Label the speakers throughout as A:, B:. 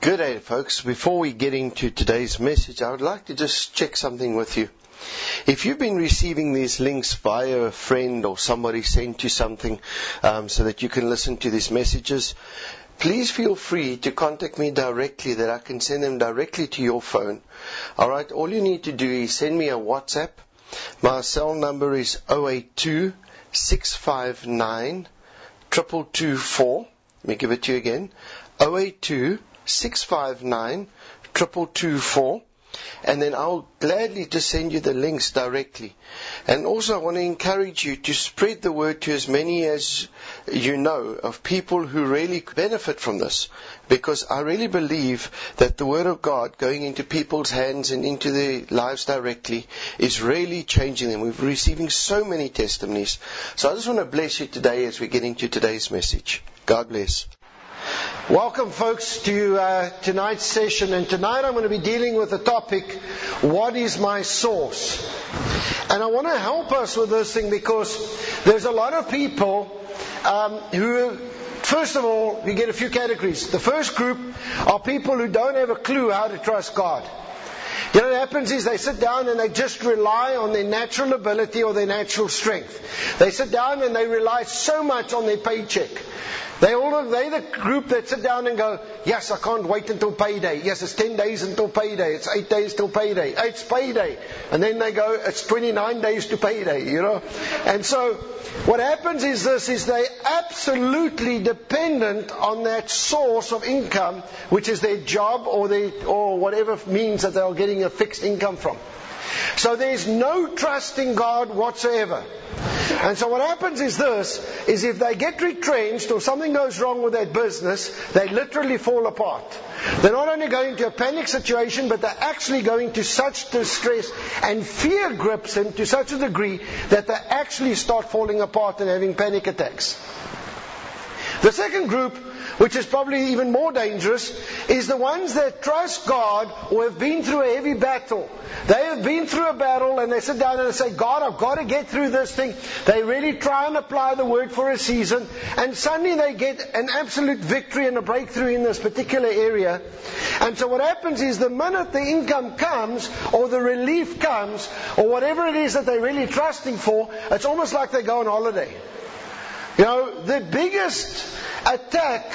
A: Good day, folks. Before we get into today's message, I would like to just check something with you. If you've been receiving these links via a friend or somebody sent you something um, so that you can listen to these messages, please feel free to contact me directly that I can send them directly to your phone. Alright, all you need to do is send me a WhatsApp. My cell number is 082 659 2224. Let me give it to you again. 082 659 2224 and then I'll gladly just send you the links directly. And also I want to encourage you to spread the word to as many as you know of people who really benefit from this. Because I really believe that the word of God going into people's hands and into their lives directly is really changing them. We're receiving so many testimonies. So I just want to bless you today as we get into today's message. God bless. Welcome, folks, to uh, tonight's session. And tonight I'm going to be dealing with the topic, What is my source? And I want to help us with this thing because there's a lot of people um, who, first of all, we get a few categories. The first group are people who don't have a clue how to trust God. You know what happens is they sit down and they just rely on their natural ability or their natural strength. They sit down and they rely so much on their paycheck. They all, they the group that sit down and go, yes, I can't wait until payday. Yes, it's 10 days until payday. It's 8 days till payday. It's payday. And then they go, it's 29 days to payday, you know. And so, what happens is this, is they absolutely dependent on that source of income, which is their job or their, or whatever means that they are getting a fixed income from. So there's no trust in God whatsoever. And so what happens is this, is if they get retrenched or something goes wrong with that business, they literally fall apart. They're not only going to a panic situation, but they're actually going to such distress and fear grips them to such a degree that they actually start falling apart and having panic attacks. The second group which is probably even more dangerous, is the ones that trust God or have been through a heavy battle. They have been through a battle and they sit down and they say, God, I've got to get through this thing. They really try and apply the word for a season and suddenly they get an absolute victory and a breakthrough in this particular area. And so what happens is the minute the income comes or the relief comes or whatever it is that they're really trusting for, it's almost like they go on holiday. You know, the biggest attack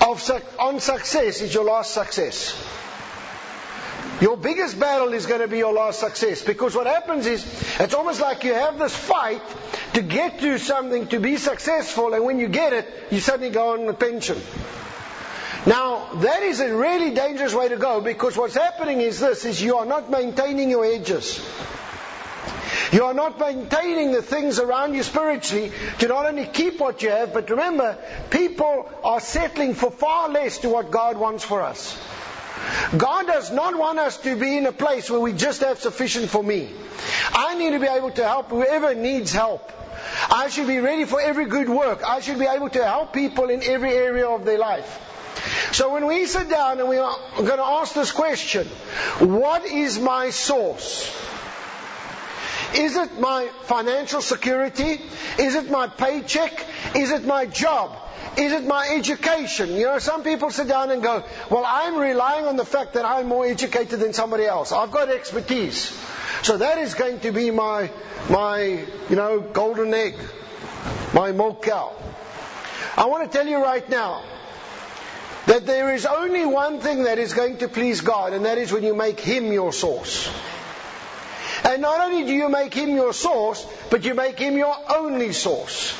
A: of, on success is your last success. Your biggest battle is going to be your last success because what happens is it's almost like you have this fight to get to something to be successful, and when you get it, you suddenly go on a pension. Now, that is a really dangerous way to go because what's happening is this is you are not maintaining your edges. You are not maintaining the things around you spiritually to not only keep what you have, but remember, people are settling for far less to what God wants for us. God does not want us to be in a place where we just have sufficient for me. I need to be able to help whoever needs help. I should be ready for every good work. I should be able to help people in every area of their life. So when we sit down and we are going to ask this question, what is my source? Is it my financial security? Is it my paycheck? Is it my job? Is it my education? You know, some people sit down and go, well, I'm relying on the fact that I'm more educated than somebody else. I've got expertise. So that is going to be my, my, you know, golden egg, my milk cow. I want to tell you right now that there is only one thing that is going to please God, and that is when you make Him your source. And not only do you make him your source, but you make him your only source.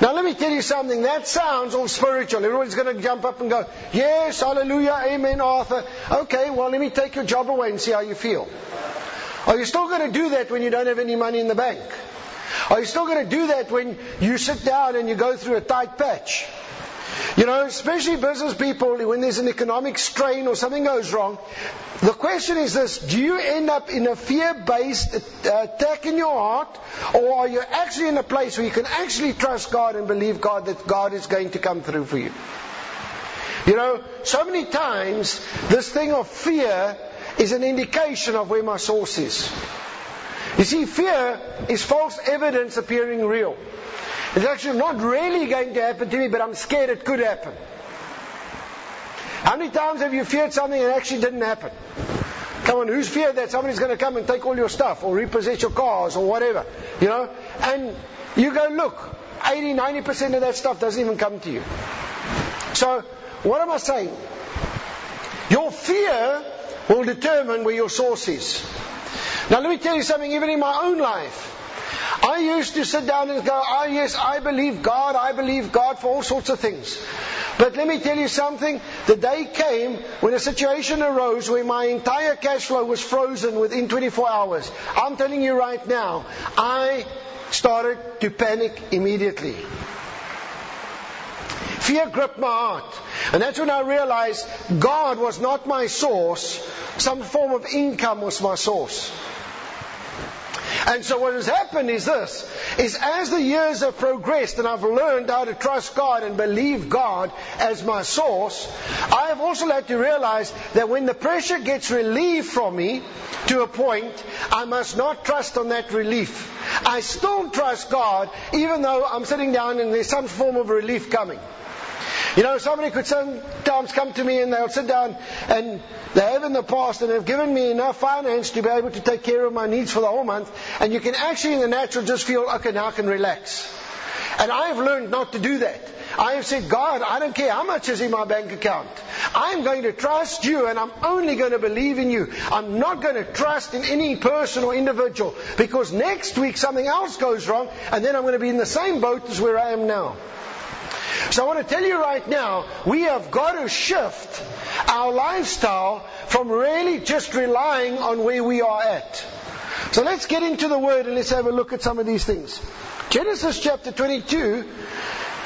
A: Now let me tell you something, that sounds all spiritual. Everyone's going to jump up and go, yes, hallelujah, amen, Arthur. Okay, well let me take your job away and see how you feel. Are you still going to do that when you don't have any money in the bank? Are you still going to do that when you sit down and you go through a tight patch? You know, especially business people, when there's an economic strain or something goes wrong, the question is this do you end up in a fear based uh, attack in your heart, or are you actually in a place where you can actually trust God and believe God that God is going to come through for you? You know, so many times this thing of fear is an indication of where my source is. You see, fear is false evidence appearing real. It's actually not really going to happen to me, but I'm scared it could happen.
B: How many times have you feared something and actually didn't happen? Come on, who's feared that somebody's going to come and take all your stuff or repossess your cars or whatever? You know? And you go, look, 80, 90% of that stuff doesn't even come to you. So, what am I saying? Your fear will determine where your source is. Now, let me tell you something, even in my own life. I used to sit down and go, oh yes, I believe God, I believe God for all sorts of things. But let me tell you something, the day came when a situation arose where my entire cash flow was frozen within 24 hours. I'm telling you right now, I started to panic immediately. Fear gripped my heart. And that's when I realized God was not my source, some form of income was my source. And so what has happened is this, is as the years have progressed and I've learned how to trust God and believe God as my source, I have also had to realize that when the pressure gets relieved from me to a point, I must not trust on that relief. I still trust God even though I'm sitting down and there's some form of relief coming. You know, somebody could sometimes come to me and they'll sit down and they have in the past and have given me enough finance to be able to take care of my needs for the whole month. And you can actually in the natural just feel, okay, now I can relax. And I have learned not to do that. I have said, God, I don't care how much is in my bank account. I'm going to trust you and I'm only going to believe in you. I'm not going to trust in any person or individual because next week something else goes wrong and then I'm going to be in the same boat as where I am now. So I want to tell you right now, we have got to shift our lifestyle from really just relying on where we are at. So let's get into the Word and let's have a look at some of these things. Genesis chapter 22,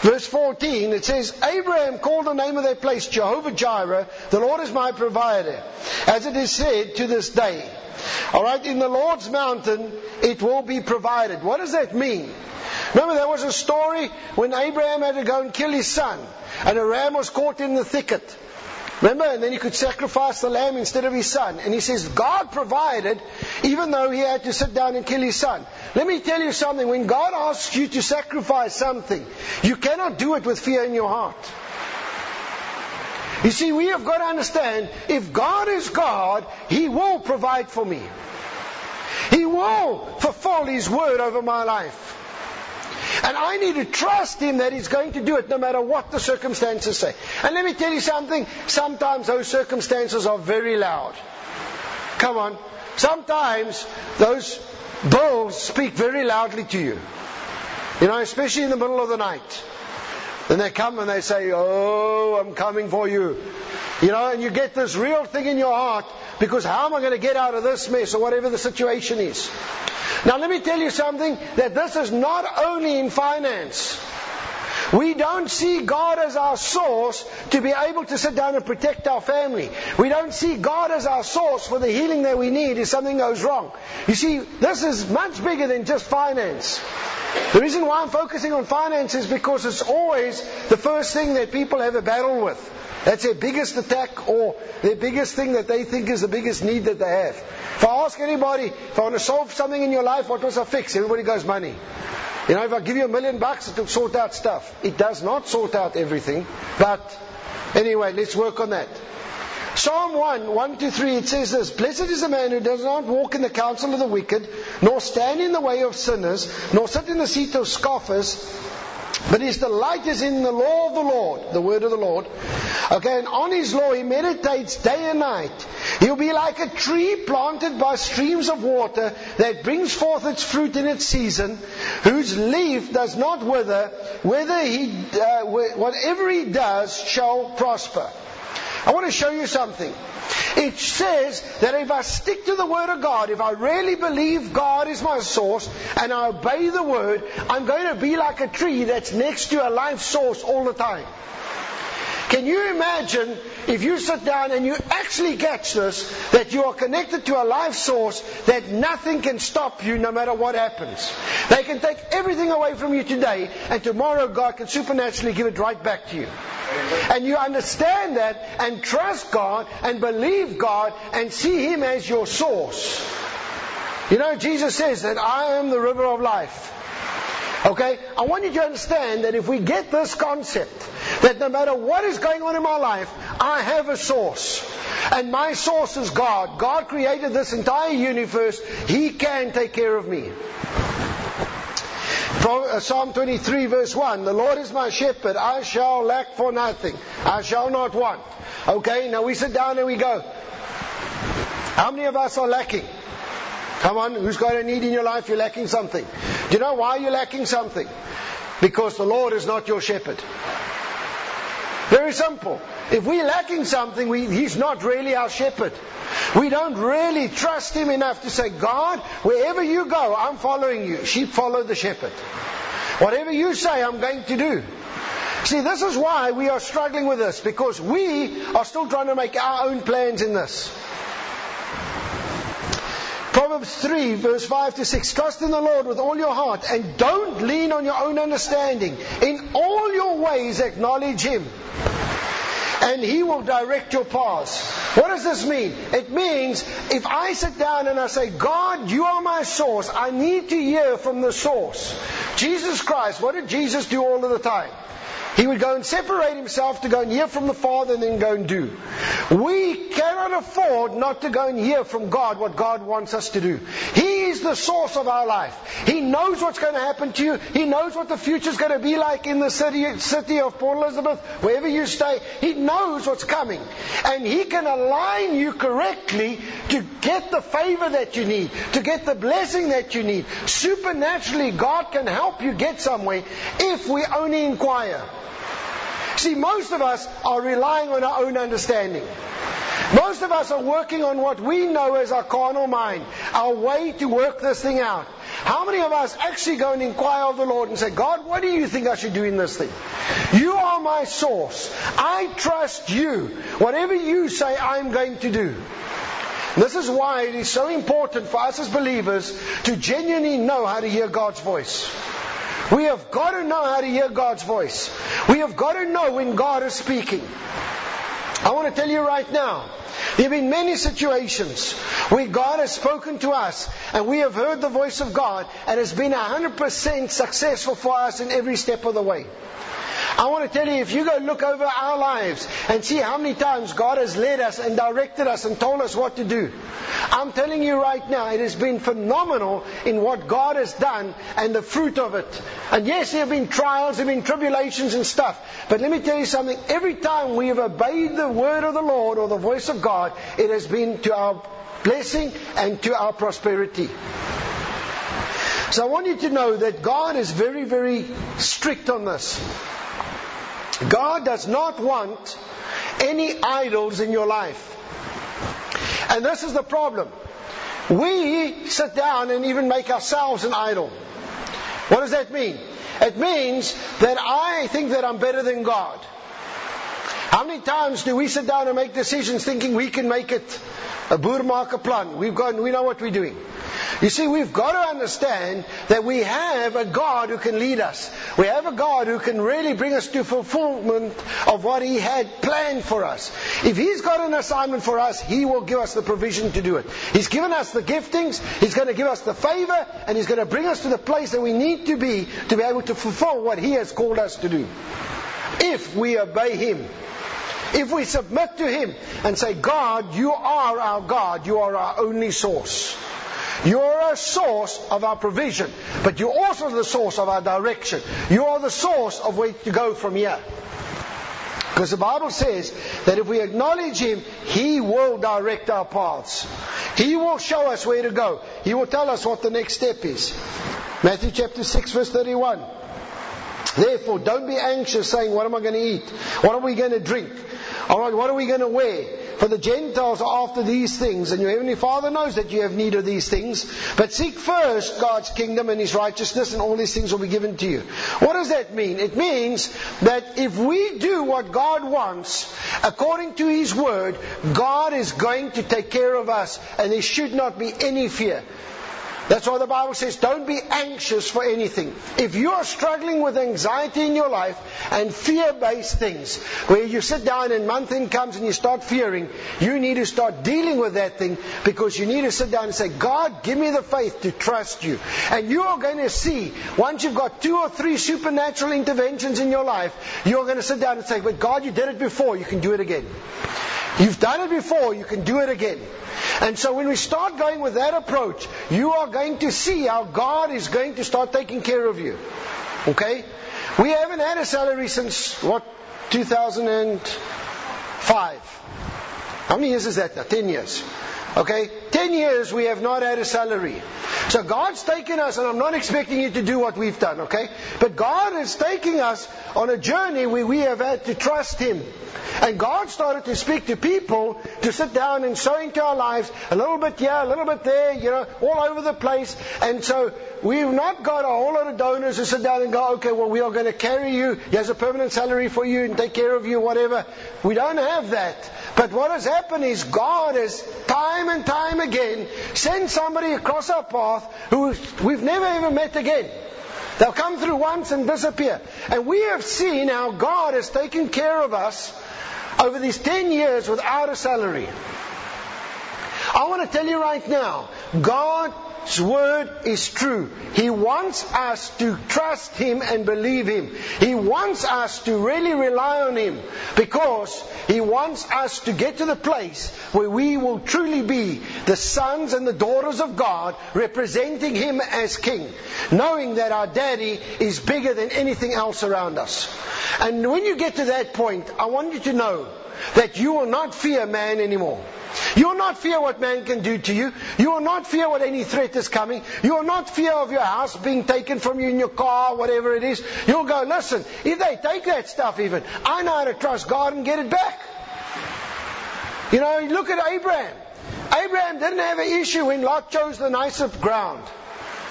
B: verse 14, it says, Abraham called the name of that place Jehovah Jireh, the Lord is my provider, as it is said to this day. Alright, in the Lord's mountain it will be provided. What does that mean? Remember, there was a story when Abraham had to go and kill his son, and a ram was caught in the thicket. Remember? And then he could sacrifice the lamb instead of his son. And he says, God provided, even though he had to sit down and kill his son. Let me tell you something. When God asks you to sacrifice something, you cannot do it with fear in your heart. You see, we have got to understand, if God is God, He will provide for me. He will fulfill His word over my life. And I need to trust Him that He's going to do it no matter what the circumstances say. And let me tell you something, sometimes those circumstances are very loud. Come on. Sometimes those bills speak very loudly to you. You know, especially in the middle of the night. Then they come and they say, Oh, I'm coming for you. You know, and you get this real thing in your heart because how am I going to get out of this mess or whatever the situation is? Now let me tell you something that this is not only in finance. We don't see God as our source to be able to sit down and protect our family. We don't see God as our source for the healing that we need if something goes wrong. You see, this is much bigger than just finance. The reason why I'm focusing on finance is because it's always the first thing that people have a battle with. That's their biggest attack or their biggest thing that they think is the biggest need that they have. If I ask anybody, if I want to solve something in your life, what was a fix? Everybody goes money. You know, if I give you a million bucks, it will sort out stuff. It does not sort out everything. But anyway, let's work on that. Psalm 1, 1 to 3, it says this Blessed is the man who does not walk in the counsel of the wicked, nor stand in the way of sinners, nor sit in the seat of scoffers, but his delight is in the law of the Lord, the word of the Lord. Okay, and on his law he meditates day and night. He'll be like a tree planted by streams of water that brings forth its fruit in its season, whose leaf does not wither, whether he, uh, whatever he does shall prosper. I want to show you something. It says that if I stick to the Word of God, if I really believe God is my source and I obey the Word, I'm going to be like a tree that's next to a life source all the time. Can you imagine if you sit down and you actually catch this, that you are connected to a life source that nothing can stop you no matter what happens? They can take everything away from you today and tomorrow God can supernaturally give it right back to you. And you understand that and trust God and believe God and see Him as your source. You know, Jesus says that I am the river of life. Okay? I want you to understand that if we get this concept, that no matter what is going on in my life, I have a source. And my source is God. God created this entire universe. He can take care of me. Uh, Psalm 23 verse 1, the Lord is my shepherd, I shall lack for nothing. I shall not want. Okay, now we sit down and we go. How many of us are lacking? Come on, who's got a need in your life? You're lacking something. Do you know why you're lacking something? Because the Lord is not your shepherd. Very simple. If we're lacking something, we, He's not really our shepherd. We don't really trust Him enough to say, God, wherever you go, I'm following you. Sheep follow the shepherd. Whatever you say, I'm going to do. See, this is why we are struggling with this, because we are still trying to make our own plans in this. Proverbs 3, verse 5 to 6. Trust in the Lord with all your heart and don't lean on your own understanding. In all your ways, acknowledge Him and He will direct your paths. What does this mean? It means if I sit down and I say, God, you are my source, I need to hear from the source. Jesus Christ, what did Jesus do all of the time? He would go and separate himself to go and hear from the Father and then go and do. We cannot afford not to go and hear from God what God wants us to do. He is the source of our life. He knows what's going to happen to you. He knows what the future is going to be like in the city, city of Port Elizabeth, wherever you stay. He knows what's coming. And He can align you correctly to get the favor that you need, to get the blessing that you need. Supernaturally, God can help you get somewhere if we only inquire. See, most of us are relying on our own understanding. Most of us are working on what we know as our carnal mind, our way to work this thing out. How many of us actually go and inquire of the Lord and say, God, what do you think I should do in this thing? You are my source. I trust you. Whatever you say, I'm going to do. This is why it is so important for us as believers to genuinely know how to hear God's voice. We have got to know how to hear God's voice. We have got to know when God is speaking. I want to tell you right now, there have been many situations where God has spoken to us and we have heard the voice of God and it's been 100% successful for us in every step of the way. I want to tell you, if you go look over our lives and see how many times God has led us and directed us and told us what to do, I'm telling you right now, it has been phenomenal in what God has done and the fruit of it. And yes, there have been trials, there have been tribulations and stuff. But let me tell you something, every time we have obeyed the word of the Lord or the voice of God, it has been to our blessing and to our prosperity. So I want you to know that God is very, very strict on this. God does not want any idols in your life. And this is the problem. We sit down and even make ourselves an idol. What does that mean? It means that I think that I'm better than God. How many times do we sit down and make decisions thinking we can make it a boermaker plan? We've got, we know what we're doing. You see, we've got to understand that we have a God who can lead us. We have a God who can really bring us to fulfillment of what He had planned for us. If He's got an assignment for us, He will give us the provision to do it. He's given us the giftings, He's going to give us the favor, and He's going to bring us to the place that we need to be to be able to fulfill what He has called us to do. If we obey Him. If we submit to Him and say, God, you are our God, you are our only source. You're a source of our provision, but you're also the source of our direction. You are the source of where to go from here. Because the Bible says that if we acknowledge Him, He will direct our paths. He will show us where to go. He will tell us what the next step is. Matthew chapter 6 verse 31. Therefore, don't be anxious saying, what am I going to eat? What are we going to drink? Alright, what are we going to wear? For the Gentiles are after these things, and your Heavenly Father knows that you have need of these things. But seek first God's kingdom and His righteousness, and all these things will be given to you. What does that mean? It means that if we do what God wants, according to His Word, God is going to take care of us, and there should not be any fear. That's why the Bible says, don't be anxious for anything. If you are struggling with anxiety in your life and fear based things, where you sit down and month end comes and you start fearing, you need to start dealing with that thing because you need to sit down and say, God, give me the faith to trust you. And you are going to see, once you've got two or three supernatural interventions in your life, you're going to sit down and say, but God, you did it before, you can do it again. You've done it before, you can do it again. And so when we start going with that approach, you are going to see how God is going to start taking care of you. Okay? We haven't had a salary since, what, 2005. How many years is that now? 10 years. Okay? 10 years we have not had a salary. So God's taken us, and I'm not expecting you to do what we've done, okay? But God is taking us on a journey where we have had to trust Him. And God started to speak to people to sit down and sow into our lives a little bit here, a little bit there, you know, all over the place. And so we've not got a whole lot of donors who sit down and go, okay, well, we are going to carry you. Here's a permanent salary for you and take care of you, whatever. We don't have that. But what has happened is God has time and time again sent somebody across our path who we've never even met again. They'll come through once and disappear. And we have seen how God has taken care of us over these 10 years without a salary. I want to tell you right now, God his word is true. He wants us to trust Him and believe Him. He wants us to really rely on Him because He wants us to get to the place where we will truly be the sons and the daughters of God representing Him as King, knowing that our daddy is bigger than anything else around us. And when you get to that point, I want you to know that you will not fear man anymore. You will not fear what man can do to you. You will not fear what any threat is coming. You will not fear of your house being taken from you in your car, whatever it is. You'll go, listen, if they take that stuff even, I know how to trust God and get it back. You know, look at Abraham. Abraham didn't have an issue when Lot chose the nicer ground.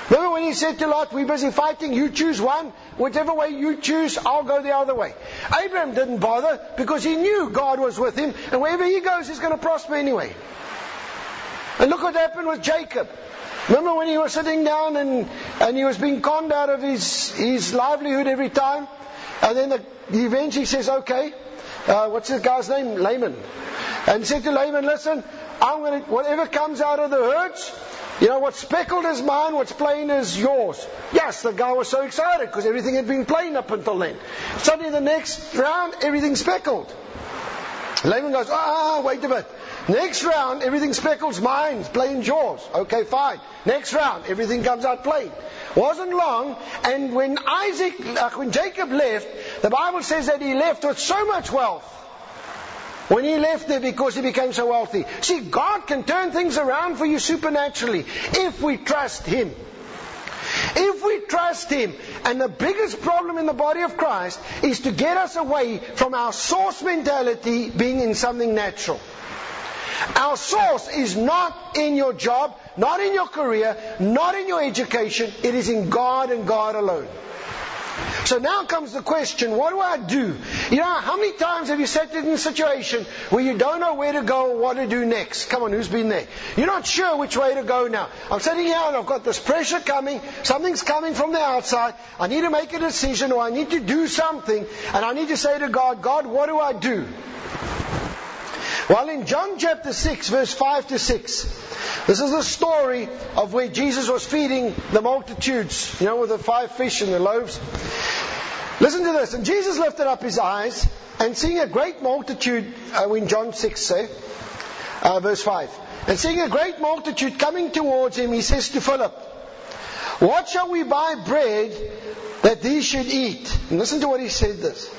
B: Remember when he said to Lot, we're busy fighting, you choose one, whichever way you choose, I'll go the other way. Abraham didn't bother because he knew God was with him, and wherever he goes, he's going to prosper anyway. And look what happened with Jacob. Remember when he was sitting down and, and he was being conned out of his, his livelihood every time? And then the, he eventually says, okay, uh, what's this guy's name? Laban. And said to Laban, listen, I'm going to, whatever comes out of the herds, you know, what's speckled is mine, what's plain is yours. Yes, the guy was so excited because everything had been plain up until then. Suddenly the next round, everything speckled. Laban goes, ah, wait a bit. Next round, everything speckles mine, plain yours. Okay, fine. Next round, everything comes out plain. Wasn't long, and when Isaac, uh, when Jacob left, the Bible says that he left with so much wealth when he left there because he became so wealthy. See, God can turn things around for you supernaturally if we trust Him. If we trust Him, and the biggest problem in the body of Christ is to get us away from our source mentality being in something natural. Our source is not in your job, not in your career, not in your education, it is in God and God alone. So now comes the question, what do I do? You know, how many times have you sat in a situation where you don't know where to go or what to do next? Come on, who's been there? You're not sure which way to go now. I'm sitting here and I've got this pressure coming. Something's coming from the outside. I need to make a decision or I need to do something. And I need to say to God, God, what do I do? Well, in John chapter 6, verse 5 to 6, this is the story of where Jesus was feeding the multitudes, you know, with the five fish and the loaves. Listen to this. And Jesus lifted up his eyes and seeing a great multitude, uh, in John 6, say, uh, verse 5. And seeing a great multitude coming towards him, he says to Philip, What shall we buy bread that these should eat? And listen to what he said this.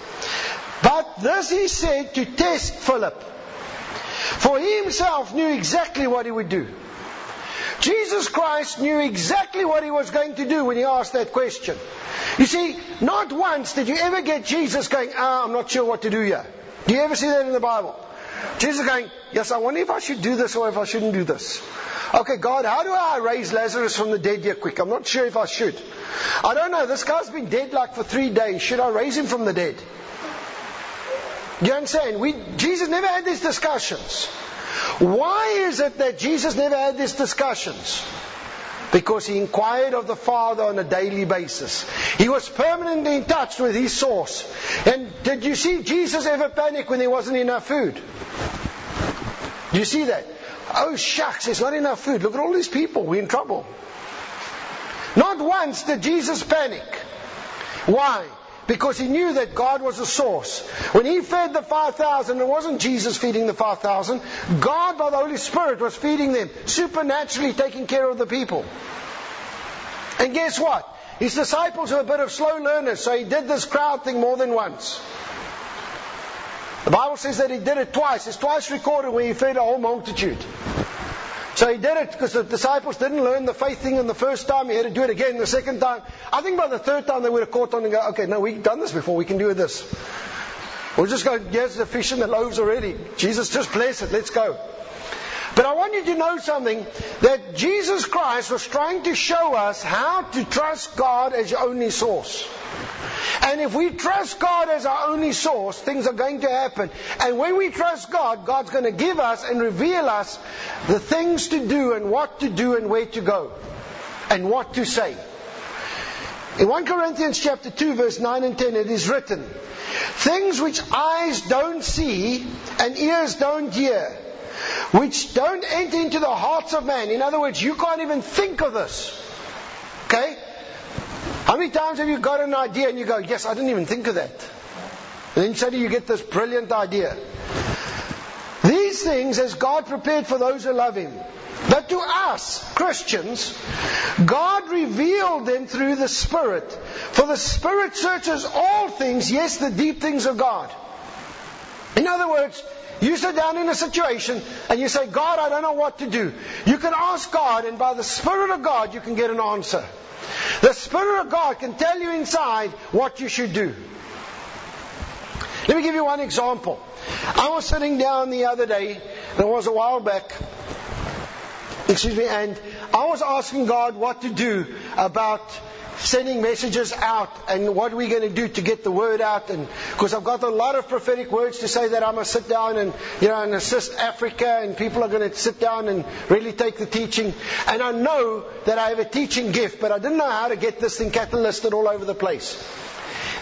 B: But this he said to test Philip. For he himself knew exactly what he would do. Jesus Christ knew exactly what he was going to do when he asked that question. You see, not once did you ever get Jesus going, ah, I'm not sure what to do here. Do you ever see that in the Bible? Jesus going, yes, I wonder if I should do this or if I shouldn't do this. Okay, God, how do I raise Lazarus from the dead here quick? I'm not sure if I should. I don't know. This guy's been dead like for three days. Should I raise him from the dead? Do you understand? We, Jesus never had these discussions. Why is it that Jesus never had these discussions? because he inquired of the Father on a daily basis. He was permanently in touch with his source. And did you see Jesus ever panic when there wasn't enough food? Do you see that? Oh shucks, there's not enough food. Look at all these people. We're in trouble. Not once did Jesus panic. Why? Because he knew that God was the source. When he fed the 5,000, it wasn't Jesus feeding the 5,000. God, by the Holy Spirit, was feeding them, supernaturally taking care of the people. And guess what? His disciples were a bit of slow learners, so he did this crowd thing more than once. The Bible says that he did it twice. It's twice recorded where he fed a whole multitude. So he did it because the disciples didn't learn the faith thing in the first time. He had to do it again the second time. I think by the third time they would have caught on and go, okay, no, we've done this before. We can do this. We'll just go, here's the fish and the loaves already. Jesus, just bless it. Let's go. But I want you to know something that Jesus Christ was trying to show us how to trust God as your only source. And if we trust God as our only source, things are going to happen. And when we trust God, God's going to give us and reveal us the things to do and what to do and where to go and what to say. In 1 Corinthians chapter 2 verse 9 and 10 it is written, things which eyes don't see and ears don't hear, which don't enter into the hearts of man. In other words, you can't even think of this. Okay? How many times have you got an idea and you go, yes, I didn't even think of that? And then suddenly you get this brilliant idea. These things has God prepared for those who love Him. But to us, Christians, God revealed them through the Spirit. For the Spirit searches all things, yes, the deep things of God. In other words, you sit down in a situation and you say, God, I don't know what to do. You can ask God, and by the Spirit of God, you can get an answer. The Spirit of God can tell you inside what you should do. Let me give you one example. I was sitting down the other day, and it was a while back, excuse me, and I was asking God what to do about sending messages out and what are we going to do to get the word out? And because I've got a lot of prophetic words to say that I'm going to sit down and you know and assist Africa and people are going to sit down and really take the teaching. And I know that I have a teaching gift but I didn't know how to get this thing catalysted all over the place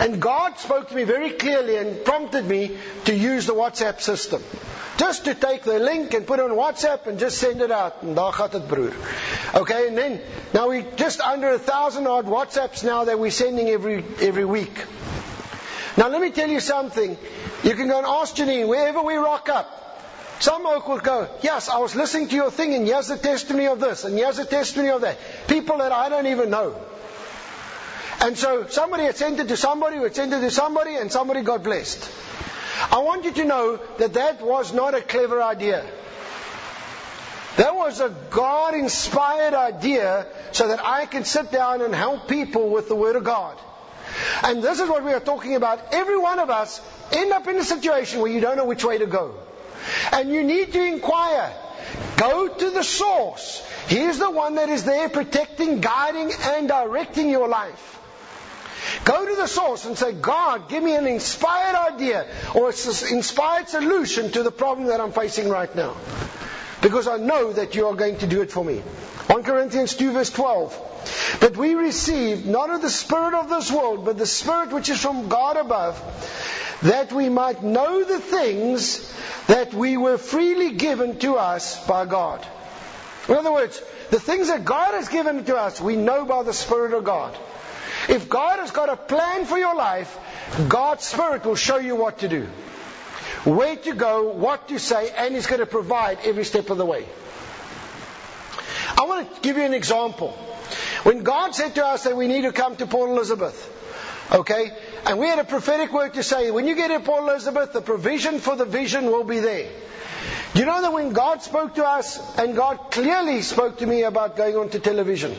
B: and God spoke to me very clearly and prompted me to use the WhatsApp system just to take the link and put it on WhatsApp and just send it out. And gaat het broer. Okay, and then now we just under a thousand odd WhatsApps now that we're sending every every week. Now let me tell you something. You can go and ask Janine wherever we rock up. Some folk will go, yes, I was listening to your thing and here's the testimony of this and here's the testimony of that. People that I don't even know. And so somebody it to somebody who it to somebody and somebody got blessed. I want you to know that that was not a clever idea. That was a God inspired idea so that I can sit down and help people with the Word of God. And this is what we are talking about. Every one of us end up in a situation where you don't know which way to go. And you need to inquire. Go to the source. He's the one that is there protecting, guiding, and directing your life. Go to the source and say, God, give me an inspired idea or an inspired solution to the problem that I'm facing right now. Because I know that you are going to do it for me. 1 Corinthians 2 verse 12. But we received not of the Spirit of this world, but the Spirit which is from God above, that we might know the things that we were freely given to us by God. In other words, the things that God has given to us, we know by the Spirit of God. If God has got a plan for your life, God's Spirit will show you what to do, where to go, what to say, and He's going to provide every step of the way. I want to give you an example. When God said to us that we need to come to Port Elizabeth, okay, and we had a prophetic word to say, when you get to Port Elizabeth, the provision for the vision will be there. Do you know that when God spoke to us, and God clearly spoke to me about going on to television.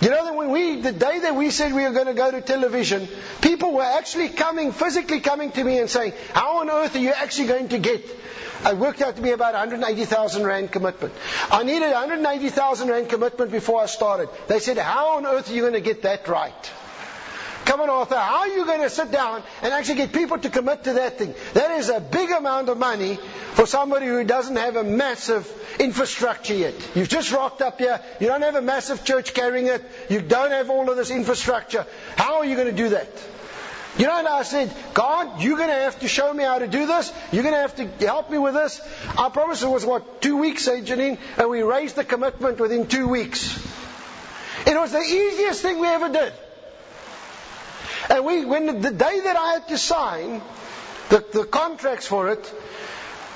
B: You know that when we, the day that we said we were going to go to television, people were actually coming, physically coming to me and saying, how on earth are you actually going to get it worked out to be about 180,000 rand commitment. I needed 180,000 rand commitment before I started. They said, how on earth are you going to get that right? Come on, Arthur, how are you going to sit down and actually get people to commit to that thing? That is a big amount of money for somebody who doesn't have a massive infrastructure yet. You've just rocked up here, you don't have a massive church carrying it, you don't have all of this infrastructure. How are you going to do that? You know, and I said, God, you're going to have to show me how to do this. You're going to have to help me with this. I promise it was, what, two weeks, eh, Janine? And we raised the commitment within two weeks. It was the easiest thing we ever did. And we, when the day that I had to sign the, the contracts for it,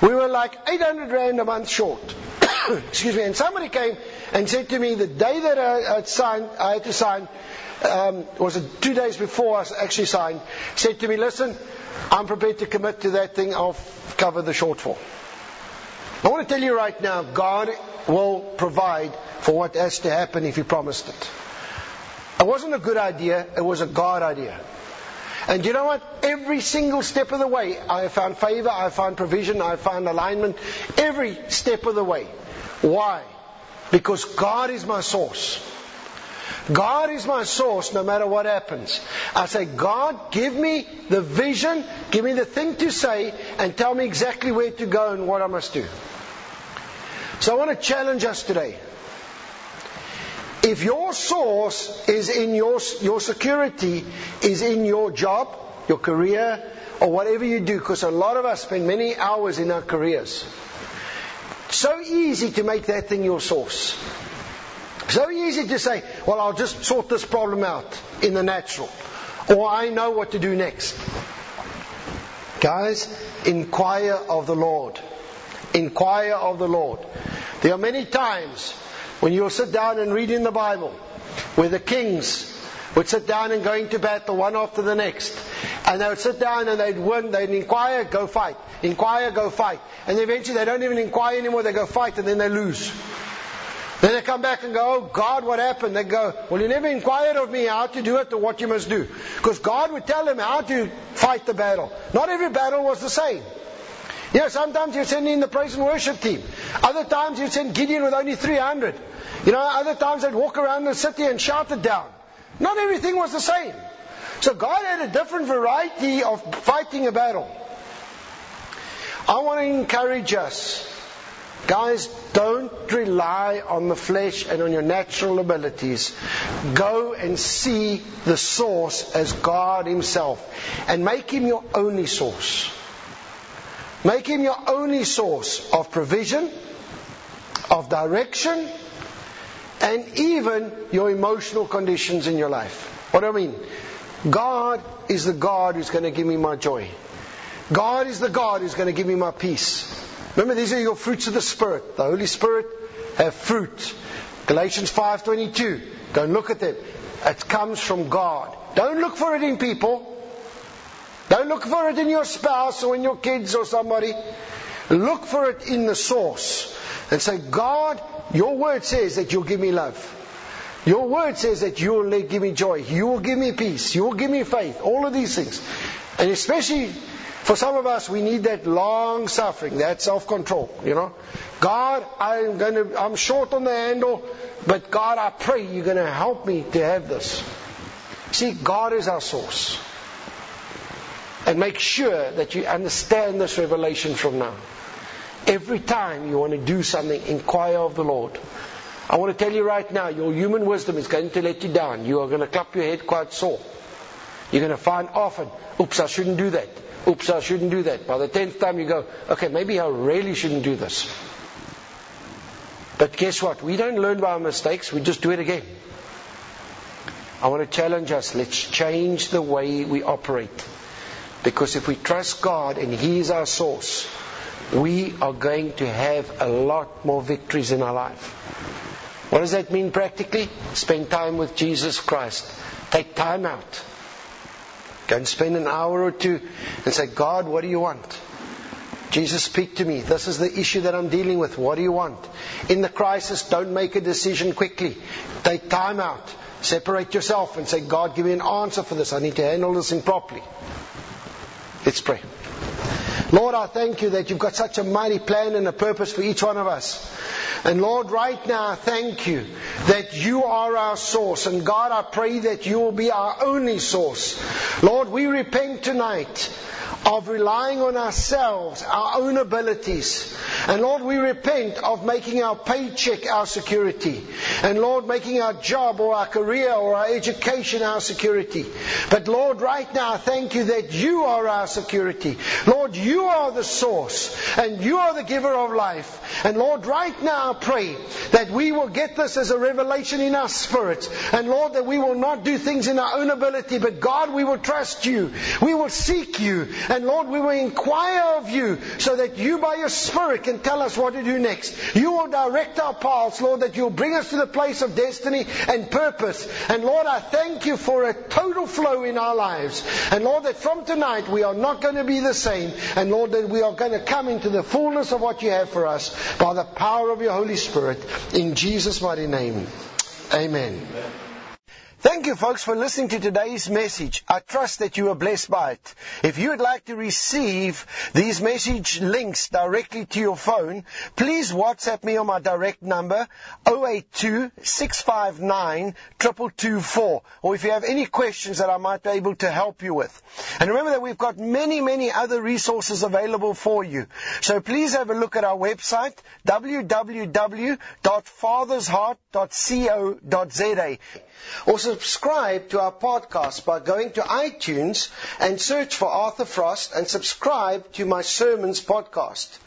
B: we were like 800 rand a month short. Excuse me. And somebody came and said to me the day that I had signed, I had to sign, um, was it two days before I actually signed, said to me, listen, I'm prepared to commit to that thing. I'll cover the shortfall. I want to tell you right now, God will provide for what has to happen if He promised it. It wasn't a good idea, it was a God idea. And you know what? Every single step of the way, I found favor, I found provision, I found alignment, every step of the way. Why? Because God is my source. God is my source no matter what happens. I say, God, give me the vision, give me the thing to say, and tell me exactly where to go and what I must do. So I want to challenge us today. If your source is in your, your security, is in your job, your career, or whatever you do, because a lot of us spend many hours in our careers. So easy to make that thing your source. So easy to say, well, I'll just sort this problem out in the natural. Or I know what to do next. Guys, inquire of the Lord. Inquire of the Lord. There are many times when you'll sit down and read in the Bible where the kings would sit down and go into battle one after the next. And they would sit down and they'd win, they'd inquire, go fight. Inquire, go fight. And eventually they don't even inquire anymore, they go fight and then they lose. Then they come back and go, Oh God, what happened? They go, Well, you never inquired of me how to do it or what you must do. Because God would tell them how to fight the battle. Not every battle was the same. Know, sometimes you send in the praise and worship team. Other times you send Gideon with only 300. You know, other times they'd walk around the city and shout it down. Not everything was the same. So God had a different variety of fighting a battle. I want to encourage us. Guys, don't rely on the flesh and on your natural abilities. Go and see the source as God Himself and make Him your only source. Make Him your only source of provision, of direction, and even your emotional conditions in your life. What do I mean? God is the God who's going to give me my joy. God is the God who's going to give me my peace. Remember, these are your fruits of the Spirit. The Holy Spirit have fruit. Galatians 5:22. Go and look at them. It comes from God. Don't look for it in people. Don't look for it in your spouse or in your kids or somebody. Look for it in the source. And say, God, your word says that you'll give me love. Your word says that you will give me joy. You will give me peace. You will give me faith. All of these things. And especially for some of us, we need that long suffering, that self-control, you know. God, I'm to, I'm short on the handle, but God, I pray you're going to help me to have this. See, God is our source. And make sure that you understand this revelation from now. Every time you want to do something, inquire of the Lord. I want to tell you right now, your human wisdom is going to let you down. You are going to clap your head quite sore. You're going to find often, oops, I shouldn't do that. Oops, I shouldn't do that. By the tenth time you go, okay, maybe I really shouldn't do this. But guess what? We don't learn by our mistakes, we just do it again. I want to challenge us, let's change the way we operate. Because if we trust God and He is our source, we are going to have a lot more victories in our life. What does that mean practically? Spend time with Jesus Christ. Take time out. Go and spend an hour or two and say, God, what do you want? Jesus, speak to me. This is the issue that I'm dealing with. What do you want? In the crisis, don't make a decision quickly. Take time out. Separate yourself and say, God, give me an answer for this. I need to handle this thing properly. Let's pray. Lord, I thank you that you've got such a mighty plan and a purpose for each one of us. And Lord, right now, I thank you that you are our source. And God, I pray that you will be our only source. Lord, we repent tonight of relying on ourselves, our own abilities. And Lord, we repent of making our paycheck our security. And Lord, making our job or our career or our education our security. But Lord, right now, thank you that you are our security. Lord, you are the source and you are the giver of life. And Lord, right now, I pray that we will get this as a revelation in our spirit. And Lord, that we will not do things in our own ability, but God, we will trust you. We will seek you. And Lord, we will inquire of you so that you by your Spirit can tell us what to do next. You will direct our paths, Lord, that you'll bring us to the place of destiny and purpose. And Lord, I thank you for a total flow in our lives. And Lord, that from tonight we are not going to be the same. And Lord, that we are going to come into the fullness of what you have for us by the power of your Holy Spirit. In Jesus' mighty name. Amen. Amen. Thank you, folks, for listening to today's message. I trust that you are blessed by it. If you would like to receive these message links directly to your phone, please WhatsApp me on my direct number 082 659 2224. Or if you have any questions that I might be able to help you with. And remember that we've got many, many other resources available for you. So please have a look at our website, www.fathersheart.co.za. Also subscribe to our podcast by going to iTunes and search for Arthur Frost and subscribe to my sermons podcast.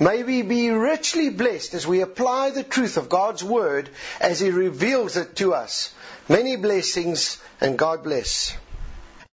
B: May we be richly blessed as we apply the truth of God's Word as He reveals it to us. Many blessings and God bless.